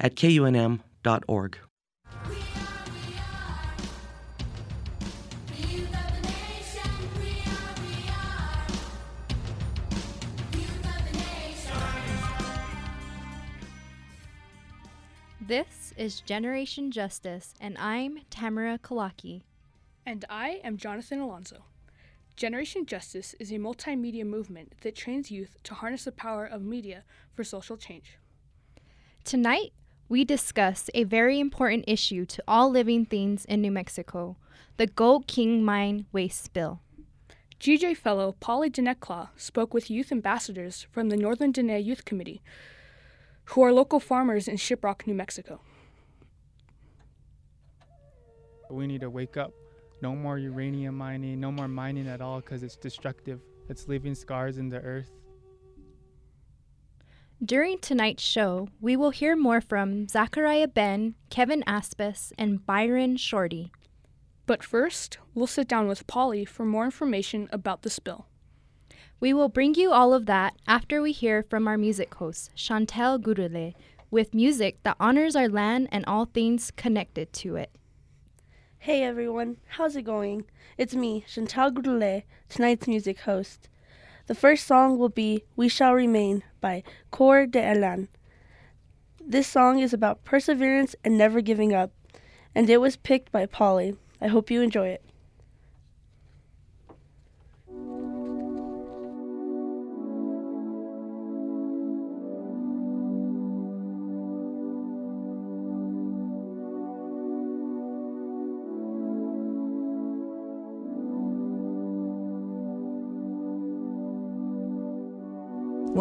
at kunm.org. This is Generation Justice, and I'm Tamara Kalaki. And I am Jonathan Alonso. Generation Justice is a multimedia movement that trains youth to harness the power of media for social change. Tonight, we discuss a very important issue to all living things in New Mexico the Gold King Mine waste spill. GJ Fellow Polly Denetclaw spoke with youth ambassadors from the Northern Diné Youth Committee, who are local farmers in Shiprock, New Mexico. We need to wake up. No more uranium mining, no more mining at all because it's destructive. It's leaving scars in the earth. During tonight's show, we will hear more from Zachariah Ben, Kevin Aspis, and Byron Shorty. But first, we'll sit down with Polly for more information about the spill. We will bring you all of that after we hear from our music host, Chantel Gurule, with music that honors our land and all things connected to it. Hey everyone, how's it going? It's me, Chantal Gurule, tonight's music host. The first song will be We Shall Remain by Cor de Elan. This song is about perseverance and never giving up, and it was picked by Polly. I hope you enjoy it.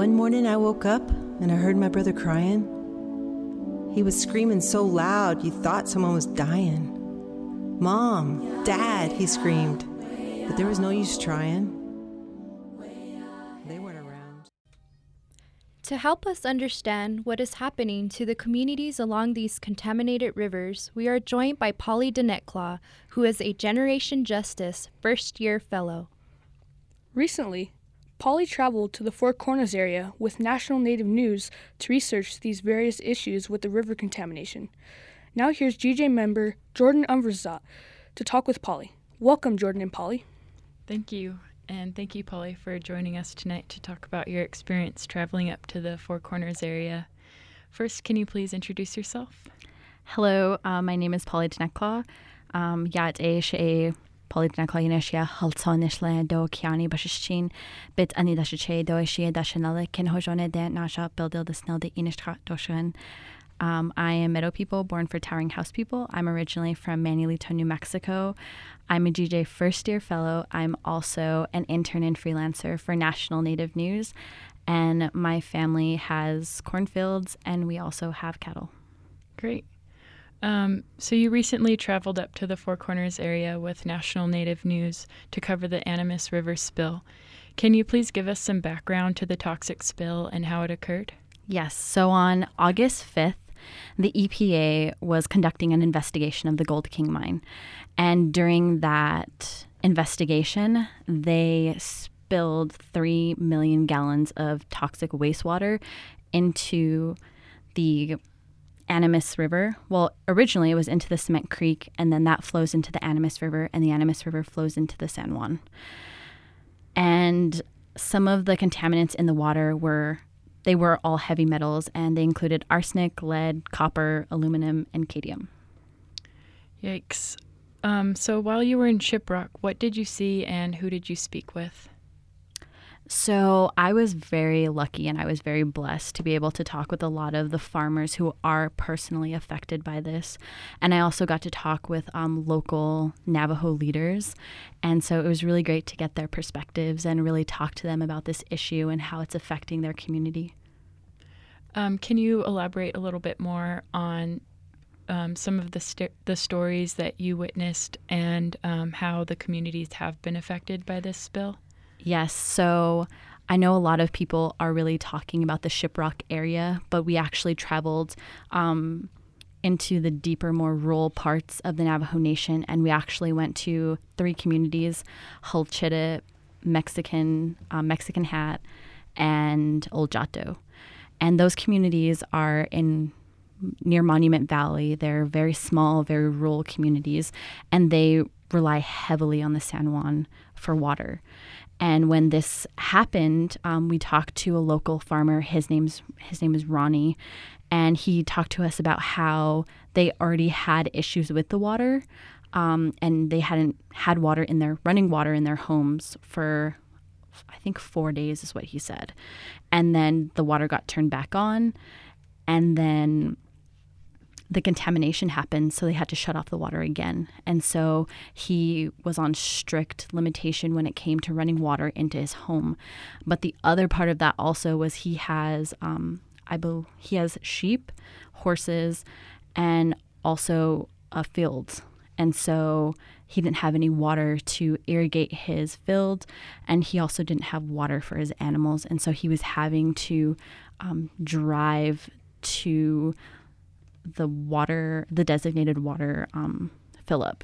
One morning I woke up and I heard my brother crying. He was screaming so loud you thought someone was dying. Mom, Dad, he screamed. But there was no use trying. They weren't around. To help us understand what is happening to the communities along these contaminated rivers, we are joined by Polly Denetclaw, who is a Generation Justice first year fellow. Recently, Polly traveled to the Four Corners area with National Native News to research these various issues with the river contamination. Now here's GJ member Jordan Umverzat to talk with Polly. Welcome, Jordan and Polly. Thank you. And thank you, Polly, for joining us tonight to talk about your experience traveling up to the Four Corners area. First, can you please introduce yourself? Hello, uh, my name is Polly Denetclaw. Um, Yat é le dó bit aní dó de bildil de. Um, I am Meadow People, born for Towering House People. I'm originally from Manuelito, New Mexico. I'm a GJ first year fellow. I'm also an intern and freelancer for National Native News. And my family has cornfields and we also have cattle. Great. Um, so you recently traveled up to the Four Corners area with National Native News to cover the Animas River spill. Can you please give us some background to the toxic spill and how it occurred? Yes. So on August 5th, the EPA was conducting an investigation of the Gold King mine. And during that investigation, they spilled 3 million gallons of toxic wastewater into the Animas River. Well, originally it was into the Cement Creek, and then that flows into the Animas River, and the Animas River flows into the San Juan. And some of the contaminants in the water were they were all heavy metals, and they included arsenic, lead, copper, aluminum, and cadmium. Yikes! Um, so while you were in Shiprock, what did you see, and who did you speak with? So I was very lucky and I was very blessed to be able to talk with a lot of the farmers who are personally affected by this. And I also got to talk with um, local Navajo leaders. And so it was really great to get their perspectives and really talk to them about this issue and how it's affecting their community. Um, can you elaborate a little bit more on um, some of the st- the stories that you witnessed and um, how the communities have been affected by this spill? Yes. So I know a lot of people are really talking about the Shiprock area, but we actually traveled um, into the deeper, more rural parts of the Navajo Nation, and we actually went to three communities: Halchita, Mexican, uh, Mexican Hat, and Oljato. And those communities are in near Monument Valley. They're very small, very rural communities, and they rely heavily on the San Juan for water. And when this happened, um, we talked to a local farmer. His name's his name is Ronnie, and he talked to us about how they already had issues with the water, um, and they hadn't had water in their running water in their homes for I think four days is what he said, and then the water got turned back on, and then the contamination happened, so they had to shut off the water again. And so he was on strict limitation when it came to running water into his home. But the other part of that also was he has, um, I believe, he has sheep, horses, and also a field. And so he didn't have any water to irrigate his field, and he also didn't have water for his animals. And so he was having to um, drive to the water, the designated water um, up.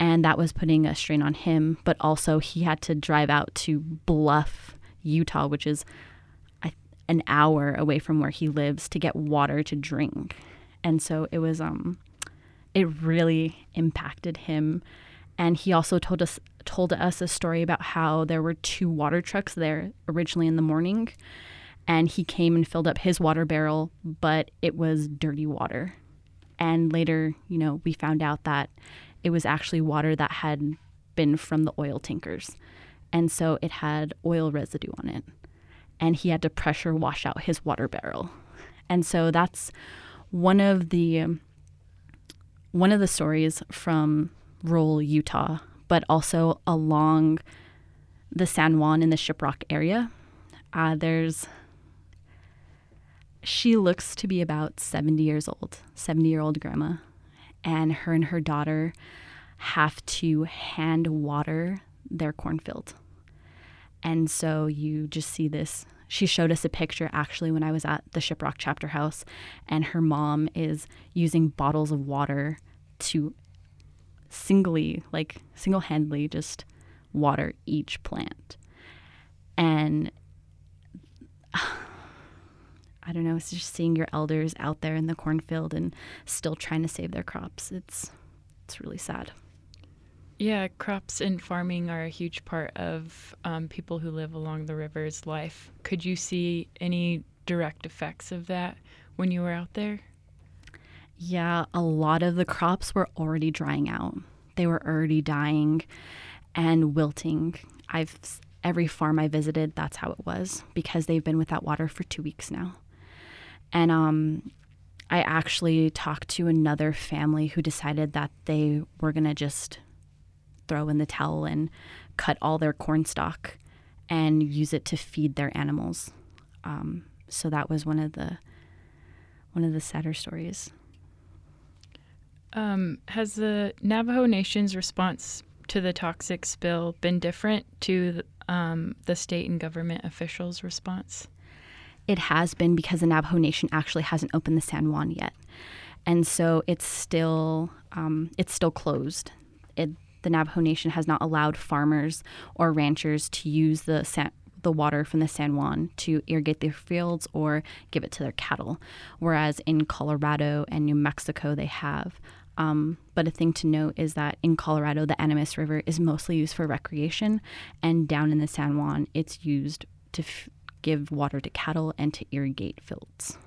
And that was putting a strain on him, but also he had to drive out to Bluff, Utah, which is an hour away from where he lives to get water to drink. And so it was, um, it really impacted him. And he also told us told us a story about how there were two water trucks there originally in the morning and he came and filled up his water barrel, but it was dirty water. And later, you know, we found out that it was actually water that had been from the oil tankers. And so it had oil residue on it. And he had to pressure wash out his water barrel. And so that's one of the one of the stories from rural Utah, but also along the San Juan in the Shiprock area. Uh, there's she looks to be about 70 years old, 70 year old grandma. And her and her daughter have to hand water their cornfield. And so you just see this. She showed us a picture actually when I was at the Shiprock chapter house, and her mom is using bottles of water to singly, like single handedly, just water each plant. And I don't know, it's just seeing your elders out there in the cornfield and still trying to save their crops. It's it's really sad. Yeah, crops and farming are a huge part of um, people who live along the river's life. Could you see any direct effects of that when you were out there? Yeah, a lot of the crops were already drying out. They were already dying and wilting. I've every farm I visited, that's how it was because they've been without water for 2 weeks now. And um, I actually talked to another family who decided that they were going to just throw in the towel and cut all their corn stalk and use it to feed their animals. Um, so that was one of the one of the sadder stories. Um, has the Navajo Nation's response to the toxic spill been different to um, the state and government officials' response? It has been because the Navajo Nation actually hasn't opened the San Juan yet, and so it's still um, it's still closed. It, the Navajo Nation has not allowed farmers or ranchers to use the San, the water from the San Juan to irrigate their fields or give it to their cattle, whereas in Colorado and New Mexico they have. Um, but a thing to note is that in Colorado, the Animas River is mostly used for recreation, and down in the San Juan, it's used to f- give water to cattle and to irrigate fields.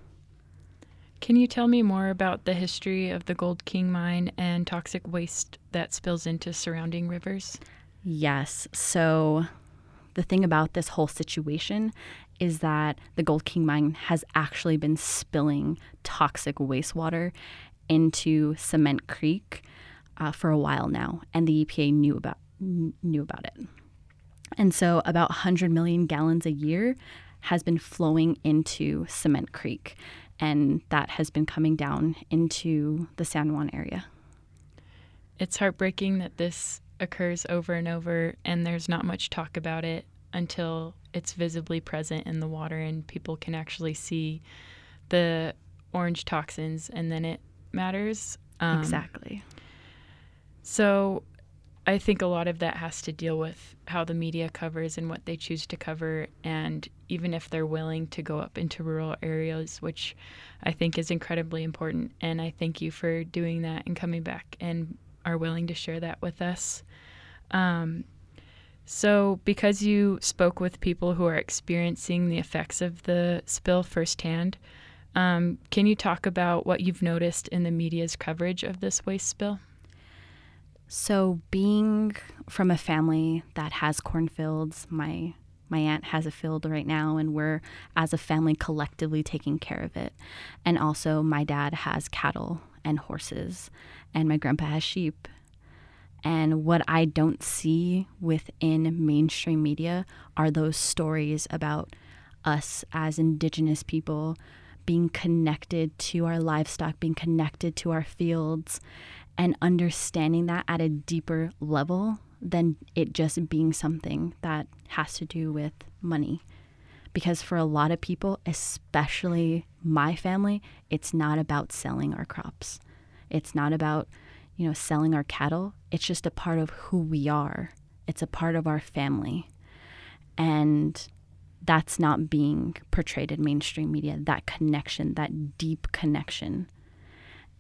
Can you tell me more about the history of the Gold King mine and toxic waste that spills into surrounding rivers? Yes. So, the thing about this whole situation is that the Gold King mine has actually been spilling toxic wastewater into Cement Creek uh, for a while now, and the EPA knew about knew about it. And so, about 100 million gallons a year has been flowing into Cement Creek, and that has been coming down into the San Juan area. It's heartbreaking that this occurs over and over, and there's not much talk about it until it's visibly present in the water and people can actually see the orange toxins, and then it matters. Um, exactly. So, I think a lot of that has to deal with how the media covers and what they choose to cover. And even if they're willing to go up into rural areas, which I think is incredibly important. And I thank you for doing that and coming back and are willing to share that with us. Um, so, because you spoke with people who are experiencing the effects of the spill firsthand, um, can you talk about what you've noticed in the media's coverage of this waste spill? So, being from a family that has cornfields, my my aunt has a field right now, and we're as a family collectively taking care of it. And also, my dad has cattle and horses, and my grandpa has sheep. And what I don't see within mainstream media are those stories about us as Indigenous people being connected to our livestock, being connected to our fields, and understanding that at a deeper level than it just being something that has to do with money. Because for a lot of people, especially my family, it's not about selling our crops. It's not about you know, selling our cattle. It's just a part of who we are. It's a part of our family. And that's not being portrayed in mainstream media, that connection, that deep connection.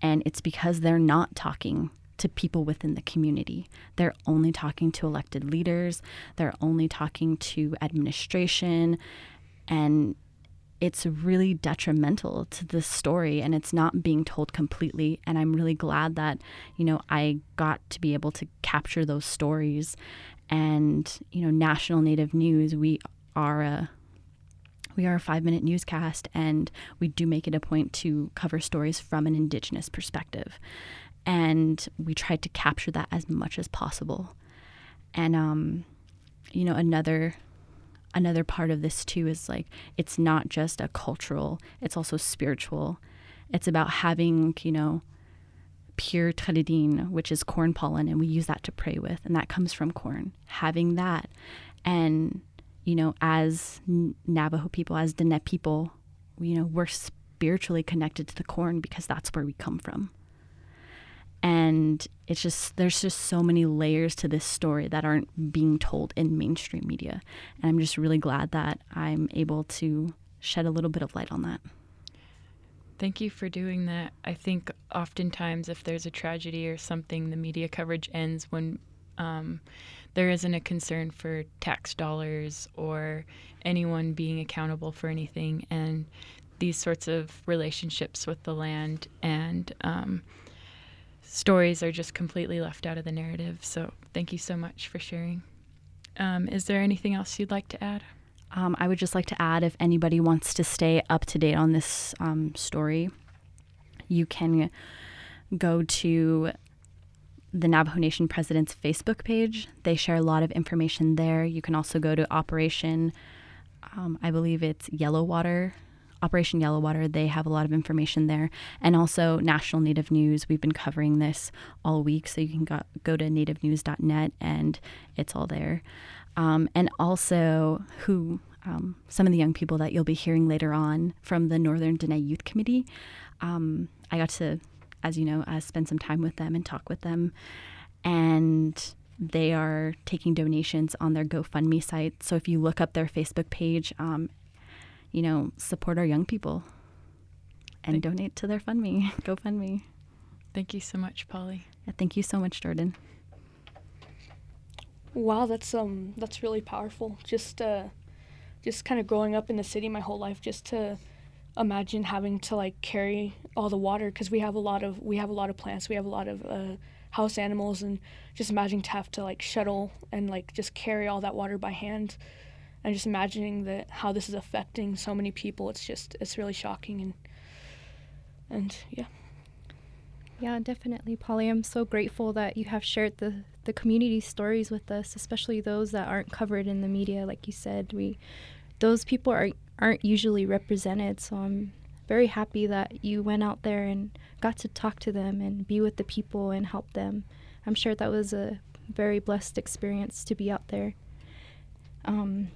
And it's because they're not talking to people within the community. They're only talking to elected leaders, they're only talking to administration, and it's really detrimental to the story and it's not being told completely. And i'm really glad that you know i got to be able to capture those stories. And you know national native news we are a we are a five minute newscast and we do make it a point to cover stories from an indigenous perspective and we tried to capture that as much as possible and um you know another another part of this too is like it's not just a cultural, it's also spiritual. It's about having, you know, pure tádídíín, which is corn pollen, and we use that to pray with, and that comes from corn. Having that, and you know, as Navajo people, as Diné people, you know, we're spiritually connected to the corn because that's where we come from and it's just there's just so many layers to this story that aren't being told in mainstream media. And i'm just really glad that i'm able to shed a little bit of light on that. Thank you for doing that. I think oftentimes if there's a tragedy or something the media coverage ends when um, there isn't a concern for tax dollars or anyone being accountable for anything. And these sorts of relationships with the land and um, stories are just completely left out of the narrative. So thank you so much for sharing. Um, is there anything else you'd like to add? Um, I would just like to add if anybody wants to stay up to date on this um, story, you can go to the Navajo Nation President's Facebook page. They share a lot of information there. You can also go to Operation, um, I believe it's Yellow Water Operation Yellow Water, they have a lot of information there. And also National Native News. We've been covering this all week, so you can go, go to nativenews.net and it's all there. Um, and also, who um, some of the young people that you'll be hearing later on from the Northern Diné Youth Committee. Um, I got to, as you know, uh, spend some time with them and talk with them. And they are taking donations on their GoFundMe site. So if you look up their Facebook page um, you know, support our young people and thank donate to their fund me. GoFundMe. Thank you so much, Polly. Yeah, thank you so much, Jordan. Wow, that's um that's really powerful. Just uh just kind of growing up in the city my whole life just to imagine having to like carry all the water because we have a lot of we have a lot of plants we have a lot of uh, house animals and just imagine to have to like shuttle and like just carry all that water by hand and just imagining that how this is affecting so many people. It's just it's really shocking and and yeah. Yeah definitely polly. I'm so grateful that you have shared the the community stories with us especially those that aren't covered in the media like you said. We those people are aren't usually represented so i'm very happy that you went out there and got to talk to them and be with the people and help them. I'm sure that was a very blessed experience to be out there. Um,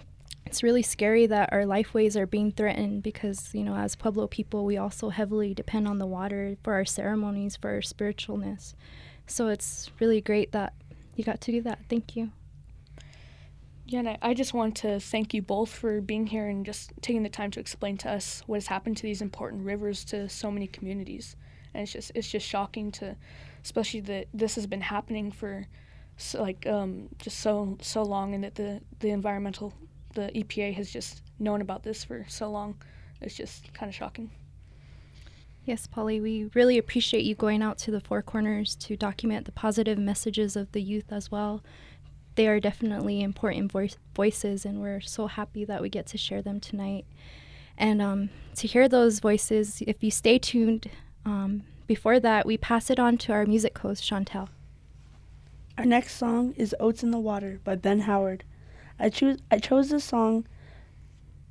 it's really scary that our lifeways are being threatened because, you know, as Pueblo people, we also heavily depend on the water for our ceremonies, for our spiritualness. So it's really great that you got to do that. Thank you. Yeah, and I, I just want to thank you both for being here and just taking the time to explain to us what has happened to these important rivers to so many communities. And it's just it's just shocking to, especially that this has been happening for, so, like um, just so so long, and that the the environmental the EPA has just known about this for so long. It's just kind of shocking. Yes, Polly, we really appreciate you going out to the Four Corners to document the positive messages of the youth as well. They are definitely important voice- voices, and we're so happy that we get to share them tonight. And um, to hear those voices, if you stay tuned, um, before that, we pass it on to our music host, Chantel. Our next song is Oats in the Water by Ben Howard. I choose I chose this song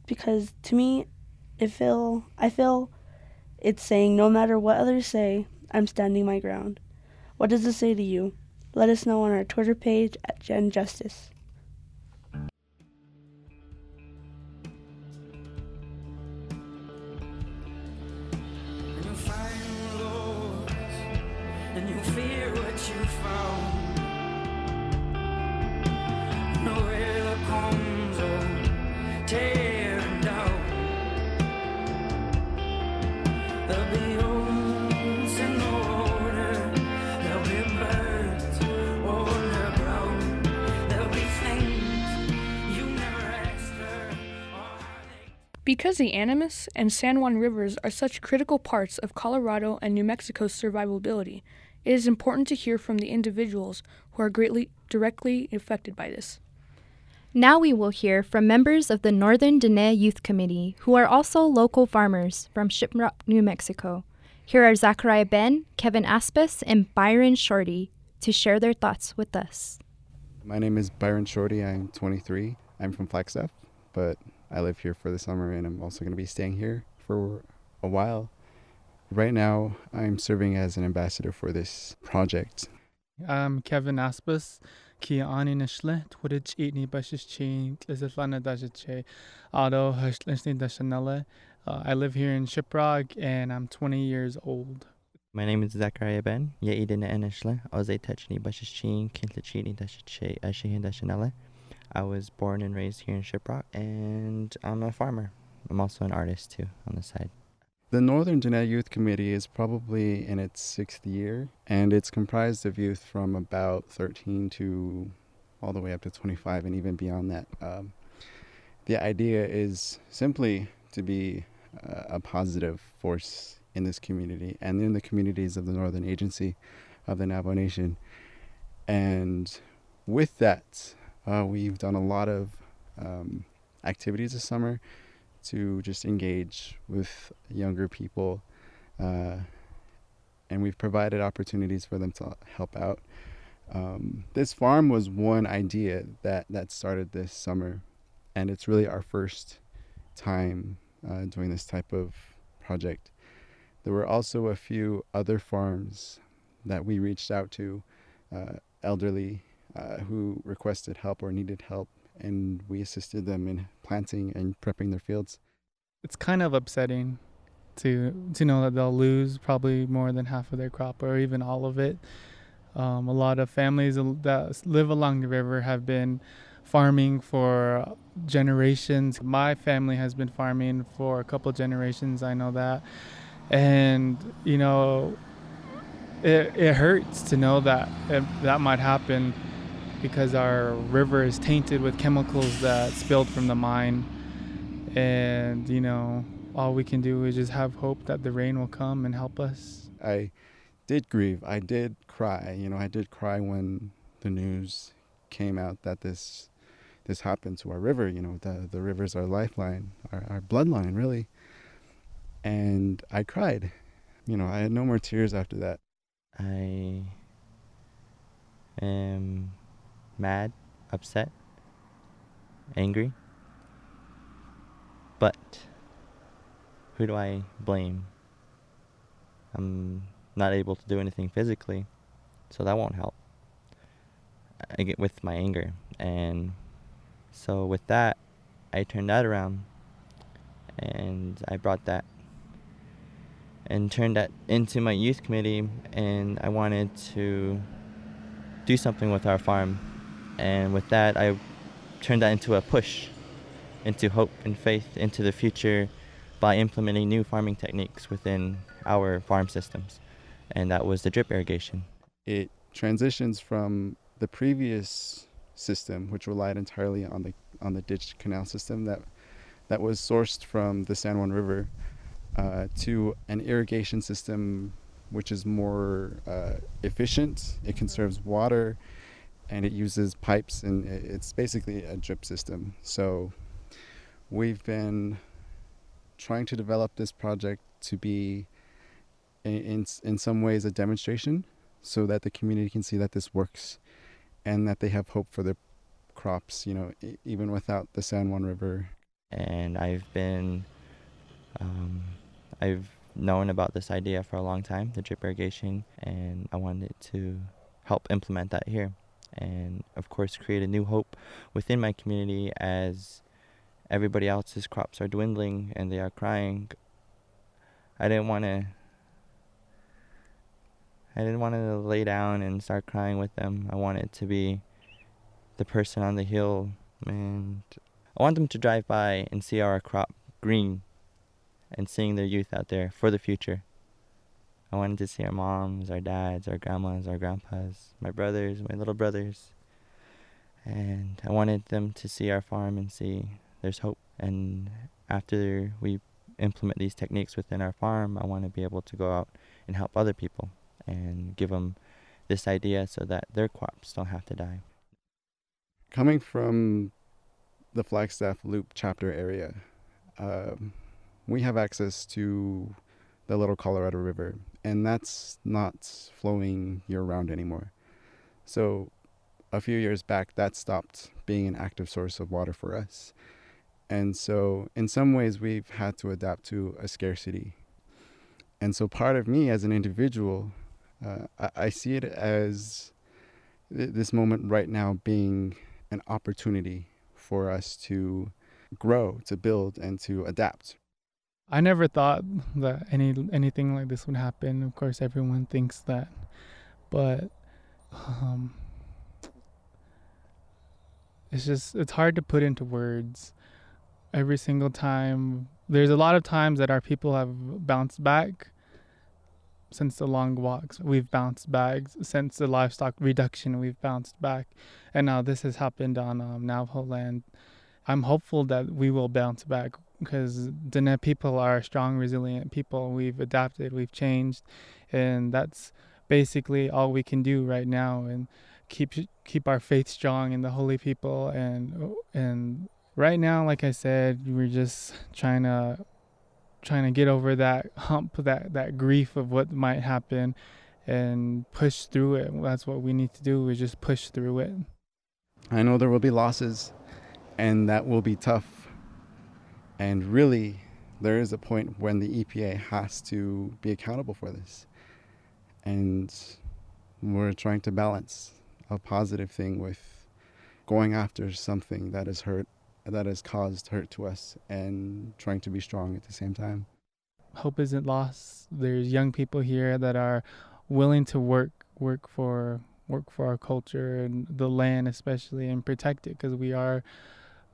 because to me it feel I feel it's saying no matter what others say, I'm standing my ground. What does it say to you? Let us know on our Twitter page at Gen Justice. Because the Animas and San Juan rivers are such critical parts of Colorado and New Mexico's survivability, it is important to hear from the individuals who are greatly directly affected by this. Now we will hear from members of the Northern Diné Youth Committee, who are also local farmers from Shiprock, New Mexico. Here are Zachariah Ben, Kevin Aspis, and Byron Shorty to share their thoughts with us. My name is Byron Shorty. I'm 23. I'm from Flagstaff, but I live here for the summer and I'm also going to be staying here for a while. Right now, I'm serving as an ambassador for this project. I'm Kevin Aspis. Kia ani nishle, twitch eatni bashes chain, Lizatlana dajache, auto hashlinsni dashanella. Uh, I live here in Shiprock and I'm 20 years old. My name is Zachariah Ben. Yaidina Enishle. Oze Techni Bashichin, Kintlachini Dashache, Ashihin Dashanelle. I was born and raised here in Shiprock and I'm a farmer. I'm also an artist too on the side. The Northern Diné Youth Committee is probably in its sixth year, and it's comprised of youth from about 13 to all the way up to 25 and even beyond that. Um, the idea is simply to be uh, a positive force in this community and in the communities of the Northern Agency of the Navajo Nation. And with that, uh, we've done a lot of um, activities this summer to just engage with younger people. Uh, and we've provided opportunities for them to help out. Um, this farm was one idea that, that started this summer, and it's really our first time uh, doing this type of project. There were also a few other farms that we reached out to, uh, elderly uh, who requested help or needed help and we assisted them in planting and prepping their fields. It's kind of upsetting to to know that they'll lose probably more than half of their crop or even all of it. Um, a lot of families that live along the river have been farming for generations. My family has been farming for a couple generations. I know that, and you know, it it hurts to know that it, that might happen because our river is tainted with chemicals that spilled from the mine. And, you know, all we can do is just have hope that the rain will come and help us. I did grieve. I did cry. You know, I did cry when the news came out that this this happened to our river. You know, the the river's our lifeline, our, our bloodline, really. And I cried. You know, I had no more tears after that. I am mad, upset, angry. But who do I blame? I'm not able to do anything physically, so that won't help. I get with my anger, and so with that, I turned that around, and I brought that and turned that into my youth committee, and I wanted to do something with our farm and with that i turned that into a push into hope and faith into the future by implementing new farming techniques within our farm systems. And that was the drip irrigation. It transitions from the previous system, which relied entirely on the on the ditch canal system that that was sourced from the San Juan River, uh, to an irrigation system which is more uh, efficient. It conserves water, and it uses pipes, and it's basically a drip system. So, we've been trying to develop this project to be, in in, some ways, a demonstration, so that the community can see that this works, and that they have hope for their crops. You know, even without the San Juan River and I've been um, I've known about this idea for a long time, the drip irrigation, and I wanted to help implement that here, and of course create a new hope within my community as everybody else's crops are dwindling and they are crying. I didn't want to. I didn't want to lay down and start crying with them. I wanted to be the person on the hill and I want them to drive by and see our crop green and seeing their youth out there for the future. I wanted to see our moms, our dads, our grandmas, our grandpas, my brothers, my little brothers. And I wanted them to see our farm and see there's hope. And after we implement these techniques within our farm, I want to be able to go out and help other people and give them this idea so that their crops don't have to die. coming from the Flagstaff Leupp chapter area, um, we have access to the Little Colorado River, and that's not flowing year round anymore. So, a few years back, that stopped being an active source of water for us. And so, in some ways, we've had to adapt to a scarcity. And so, part of me as an individual, uh, I, I see it as th- this moment right now being an opportunity for us to grow, to build, and to adapt. I never thought that any anything like this would happen. Of course, everyone thinks that, but um, it's just it's hard to put into words. Every single time, there's a lot of times that our people have bounced back. Since the long walks, we've bounced back. Since the livestock reduction, we've bounced back, and now this has happened on um, Navajo land. I'm hopeful that we will bounce back because the Diné people are strong, resilient people. We've adapted, we've changed, and that's basically all we can do right now. And keep keep our faith strong in the holy people. And and right now, like I said, we're just trying to trying to get over that hump, that that grief of what might happen, and push through it. That's what we need to do. Is just push through it. I know there will be losses, and that will be tough. And really, there is a point when the EPA has to be accountable for this. And we're trying to balance a positive thing with going after something that has hurt, that has caused hurt to us, and trying to be strong at the same time. hope isn't lost. There's young people here that are willing to work work for work for our culture and the land especially and protect it because we are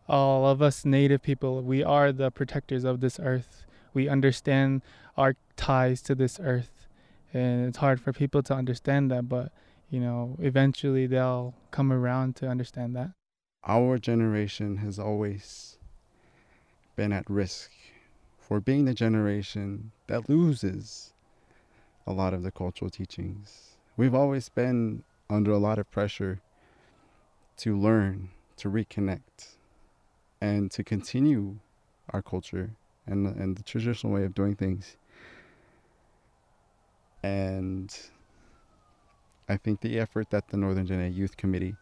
all of us native people we are the protectors of this earth. We understand our ties to this earth and it's hard for people to understand that but you know eventually they'll come around to understand that. Our generation has always been at risk for being the generation that loses a lot of the cultural teachings. We've always been under a lot of pressure to learn, to reconnect, and to continue our culture and, and the traditional way of doing things. And I think the effort that the Northern Diné Youth Committee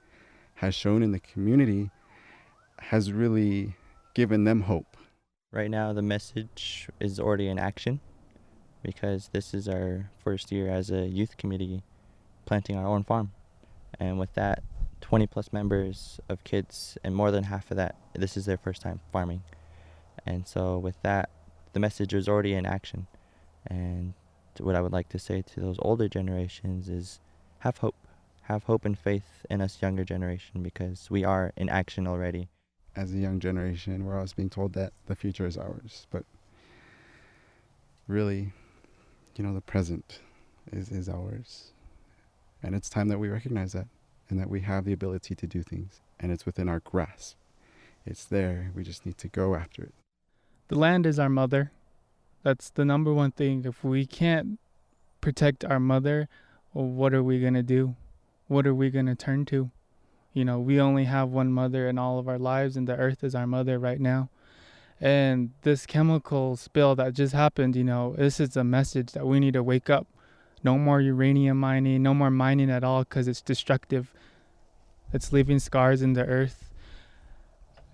has shown in the community has really given them hope. Right now, the message is already in action because this is our first year as a youth committee planting our own farm. And with that, 20 plus members of kids, and more than half of that, this is their first time farming. And so, with that, the message is already in action. And what I would like to say to those older generations is have hope. Have hope and faith in us younger generation because we are in action already. as a young generation, we're always being told that the future is ours, but really, you know, the present is, is ours. And it's time that we recognize that and that we have the ability to do things and it's within our grasp. It's there. We just need to go after it. The land is our mother. That's the number one thing. If we can't protect our mother, well, what are we going to do? What are we going to turn to? You know, we only have one mother in all of our lives, and the earth is our mother right now. And this chemical spill that just happened, you know, this is a message that we need to wake up. No more uranium mining, no more mining at all because it's destructive. It's leaving scars in the earth.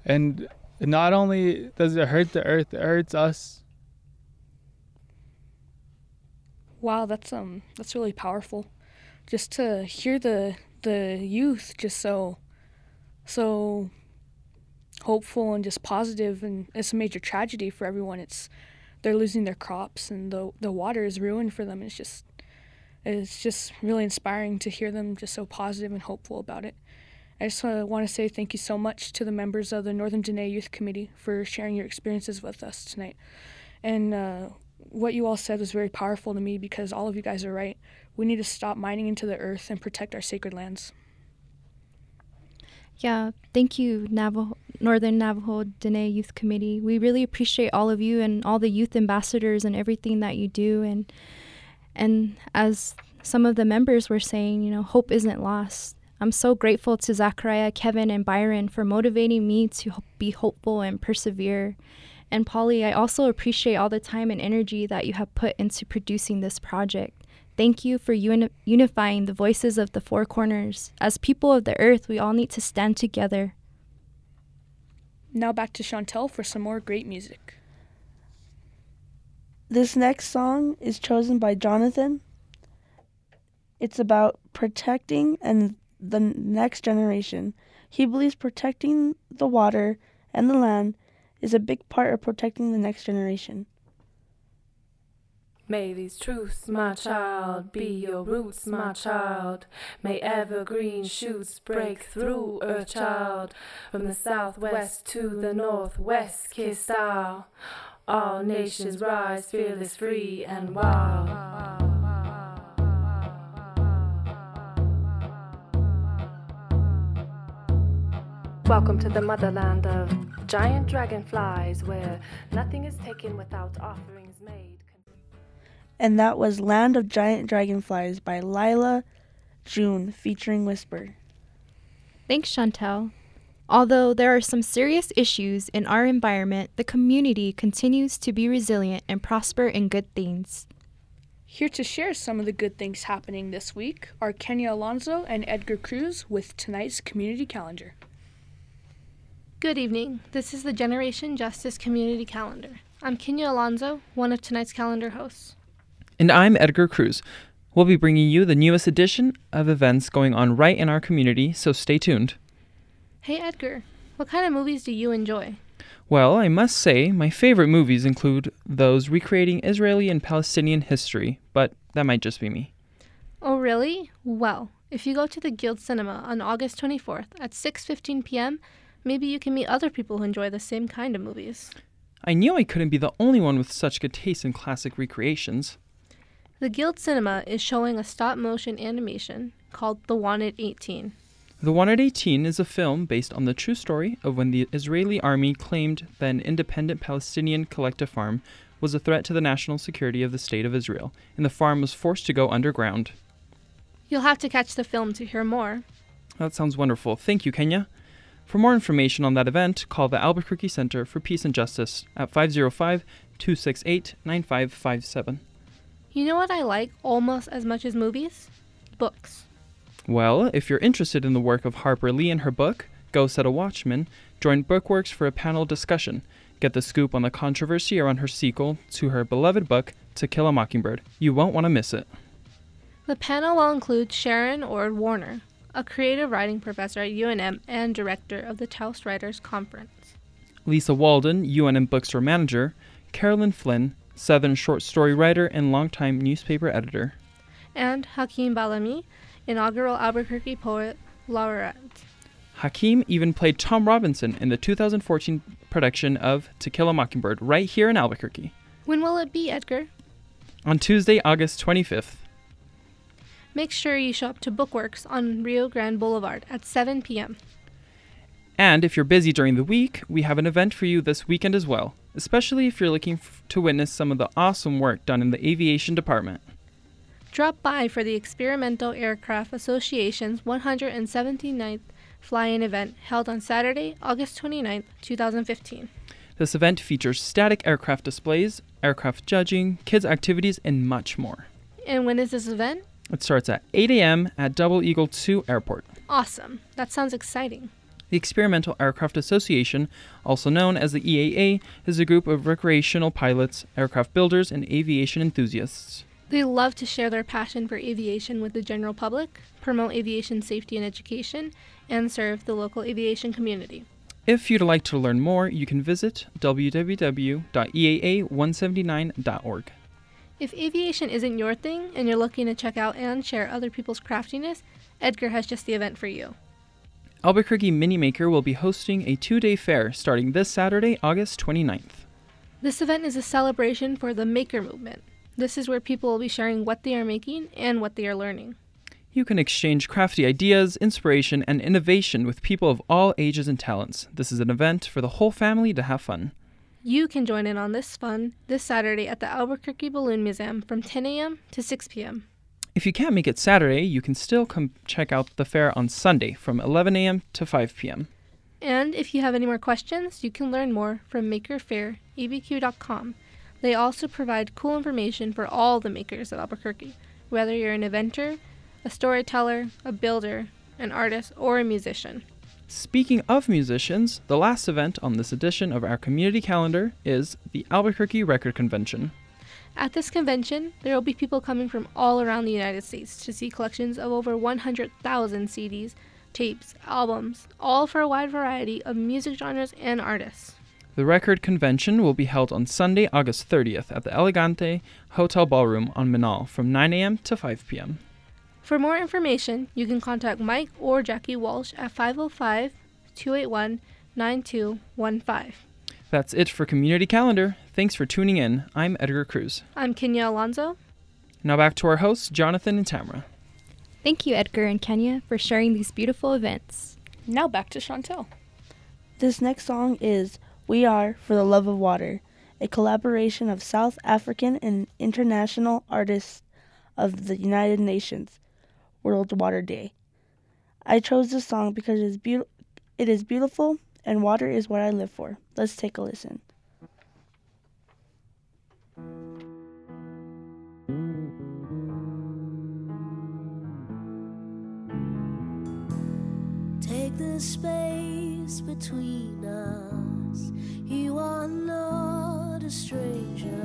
And not only does it hurt the earth, it hurts us. Wow, that's um that's really powerful. Just to hear the the youth just so so hopeful and just positive and it's a major tragedy for everyone. It's they're losing their crops and the the water is ruined for them. It's just it's just really inspiring to hear them just so positive and hopeful about it. I just uh, want to say thank you so much to the members of the Northern Diné Youth Committee for sharing your experiences with us tonight. And uh, what you all said was very powerful to me because all of you guys are right. We need to stop mining into the earth and protect our sacred lands. Yeah, thank you, Navajo, Northern Navajo Diné Youth Committee. We really appreciate all of you and all the youth ambassadors and everything that you do. And and as some of the members were saying, you know, hope isn't lost. I'm so grateful to Zachariah, Kevin, and Byron for motivating me to be hopeful and persevere. And Polly, I also appreciate all the time and energy that you have put into producing this project. Thank you for uni- unifying the voices of the four corners. As people of the earth, we all need to stand together. Now back to Chantel for some more great music. This next song is chosen by Jonathan. It's about protecting and the next generation. He believes protecting the water and the land is a big part of protecting the next generation. May these truths, my child, be your roots, my child. May evergreen shoots break through, earth child. From the southwest to the northwest, kiss our. All nations rise, fearless, free, and wild. Welcome to the motherland of giant dragonflies, where nothing is taken without offerings made. And that was Land of Giant Dragonflies by Lyla June featuring Whisper. Thanks, Chantel. Although there are some serious issues in our environment, the community continues to be resilient and prosper in good things. Here to share some of the good things happening this week are Kenya Alonso and Edgar Cruz with tonight's community calendar. Good evening. This is the Generation Justice Community Calendar. I'm Kenya Alonso, one of tonight's calendar hosts. And I'm Edgar Cruz. We'll be bringing you the newest edition of events going on right in our community, so stay tuned. Hey Edgar, what kind of movies do you enjoy? Well, I must say, my favorite movies include those recreating Israeli and Palestinian history, but that might just be me. Oh really? Well, if you go to the Guild Cinema on August 24th at 6:15 p.m., maybe you can meet other people who enjoy the same kind of movies. I knew I couldn't be the only one with such good taste in classic recreations. The Guild Cinema is showing a stop-motion animation called The Wanted 18. The Wanted 18 is a film based on the true story of when the Israeli army claimed that an independent Palestinian collective farm was a threat to the national security of the State of Israel, and the farm was forced to go underground. You'll have to catch the film to hear more. That sounds wonderful. Thank you, Kenya. For more information on that event, call the Albuquerque Center for Peace and Justice at 505 268 9557. You know what I like almost as much as movies? Books. Well, if you're interested in the work of Harper Lee and her book, Go Set a Watchman, join Bookworks for a panel discussion. Get the scoop on the controversy around her sequel to her beloved book, To Kill a Mockingbird. You won't want to miss it. The panel will include Sharon Oard Warner, a creative writing professor at UNM and director of the Taos Writers Conference. Lisa Walden, UNM bookstore manager, Carolyn Flynn, Southern short story writer and longtime newspaper editor. and Hakim Bellamy, inaugural Albuquerque Poet Laureate. Hakim even played Tom Robinson in the 2014 production of To Kill a Mockingbird right here in Albuquerque When will it be, Edgar? on Tuesday, August 25th. Make sure you show up to Bookworks on Rio Grande Boulevard at 7 p.m. And if you're busy during the week, we have an event for you this weekend as well, especially if you're looking f- to witness some of the awesome work done in the aviation department. Drop by for the Experimental Aircraft Association's 179th fly-in event held on Saturday, August 29th, 2015. This event features static aircraft displays, aircraft judging, kids' activities, and much more. And when is this event? It starts at 8 a.m. at Double Eagle 2 Airport. Awesome. That sounds exciting. The Experimental Aircraft Association, also known as the EAA, is a group of recreational pilots, aircraft builders, and aviation enthusiasts. They love to share their passion for aviation with the general public, promote aviation safety and education, and serve the local aviation community. If you'd like to learn more, you can visit E www.eaa179.org. If aviation isn't your thing and you're looking to check out and share other people's craftiness, Edgar has just the event for you. Albuquerque Minimaker will be hosting a two day fair starting this Saturday, August 29th. This event is a celebration for the maker movement. This is where people will be sharing what they are making and what they are learning. You can exchange crafty ideas, inspiration, and innovation with people of all ages and talents. This is an event for the whole family to have fun. You can join in on this fun this Saturday at the Albuquerque Balloon Museum from 10 a.m. to 6 p.m. If you can't make it Saturday, you can still come check out the fair on Sunday from 11 a.m. to 5 p.m. And if you have any more questions, you can learn more from makerfairebq.com. They also provide cool information for all the makers of Albuquerque, whether you're an inventor, a storyteller, a builder, an artist, or a musician. Speaking of musicians, the last event on this edition of our community calendar is the Albuquerque Record Convention. At this convention, there will be people coming from all around the United States to see collections of over 100,000 CDs, tapes, albums, all for a wide variety of music genres and artists. The record convention will be held on Sunday, August 30th at the Elegante Hotel Ballroom on Menaul from 9 a.m. to 5 p.m. For more information, you can contact Mike or Jackie Walsh at 505 281 9215. That's it for Community Calendar. Thanks for tuning in. I'm Edgar Cruz. I'm Kenya Alonso. Now back to our hosts, Jonathan and Tamara. Thank you, Edgar and Kenya, for sharing these beautiful events. Now back to Chantel. This next song is We Are for the Love of Water, a collaboration of South African and international artists of the United Nations World Water Day. I chose this song because it is, beau- it is beautiful and water is what I live for. Let's take a listen. Take the space between us. You are not a stranger.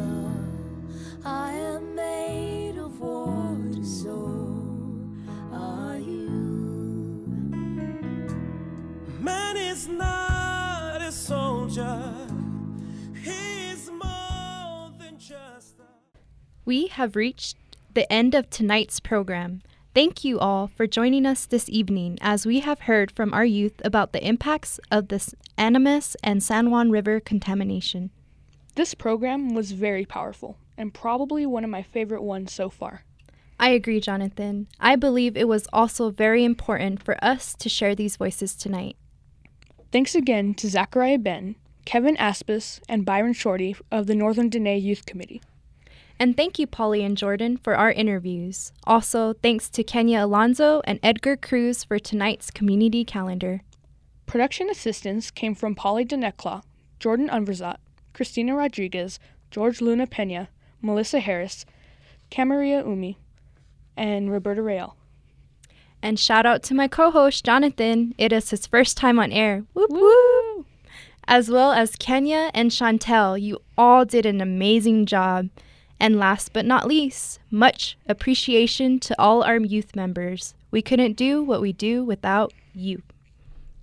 I am made of water, so are you. Man is not a soldier. He's more than just a We have reached the end of tonight's program. Thank you all for joining us this evening as we have heard from our youth about the impacts of this Animas and San Juan River contamination. This program was very powerful and probably one of my favorite ones so far. I agree, Jonathan. I believe it was also very important for us to share these voices tonight. Thanks again to Zachariah Ben, Kevin Aspis, and Byron Shorty of the Northern Diné Youth Committee. And thank you, Polly and Jordan, for our interviews. Also, thanks to Kenya Alonso and Edgar Cruz for tonight's community calendar. Production assistance came from Polly Denetclaw, Jordan Unverzat, Christina Rodriguez, George Luna Pena, Melissa Harris, Camaria Umi, and Roberta Real. And shout out to my co host, Jonathan. It is his first time on air. Whoop, whoop. As well as Kenya and Chantel. You all did an amazing job. And last but not least, much appreciation to all our youth members. We couldn't do what we do without you.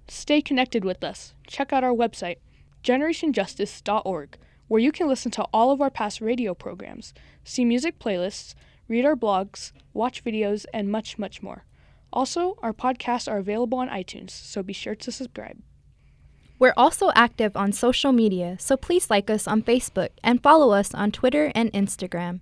Stay connected with us. Check out our website, generationjustice.org, where you can listen to all of our past radio programs, see music playlists, read our blogs, watch videos, and much, much more. Also, our podcasts are available on iTunes, so be sure to subscribe. We're also active on social media, so please like us on Facebook and follow us on Twitter and Instagram.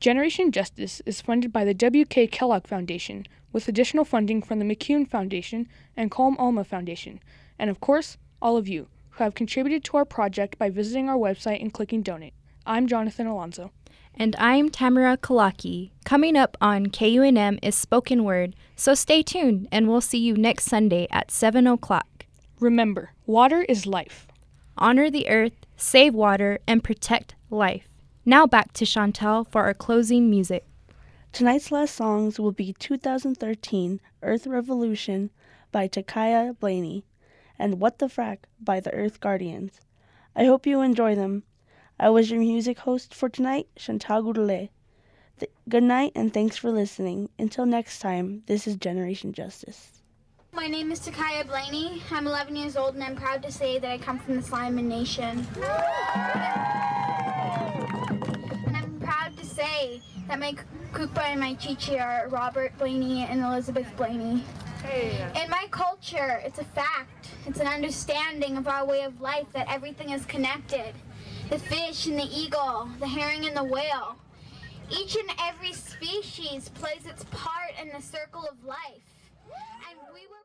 Generation Justice is funded by the W.K. Kellogg Foundation, with additional funding from the McCune Foundation and Con Alma Foundation, and of course, all of you who have contributed to our project by visiting our website and clicking donate. I'm Jonathan Alonso. And I'm Tamara Kalaki. Coming up on KUNM is Spoken Word, so stay tuned and we'll see you next Sunday at 7 o'clock. Remember, water is life. Honor the earth, save water, and protect life. Now back to Chantel for our closing music. Tonight's last songs will be 2013 Earth Revolution by Ta'Kaiya Blaney and What the Frack by the Earth Guardians. I hope you enjoy them. I was your music host for tonight, Chantal Goudelet. Th- good night and thanks for listening. Until next time, this is Generation Justice. My name is Ta'Kaiya Blaney. I'm 11 years old and I'm proud to say that I come from the Sliammon Nation. And I'm proud to say that my Koopa and my Chichi are Robert Blaney and Elizabeth Blaney. In my culture, it's a fact, it's an understanding of our way of life that everything is connected. The fish and the eagle, the herring and the whale. Each and every species plays its part in the circle of life. And we were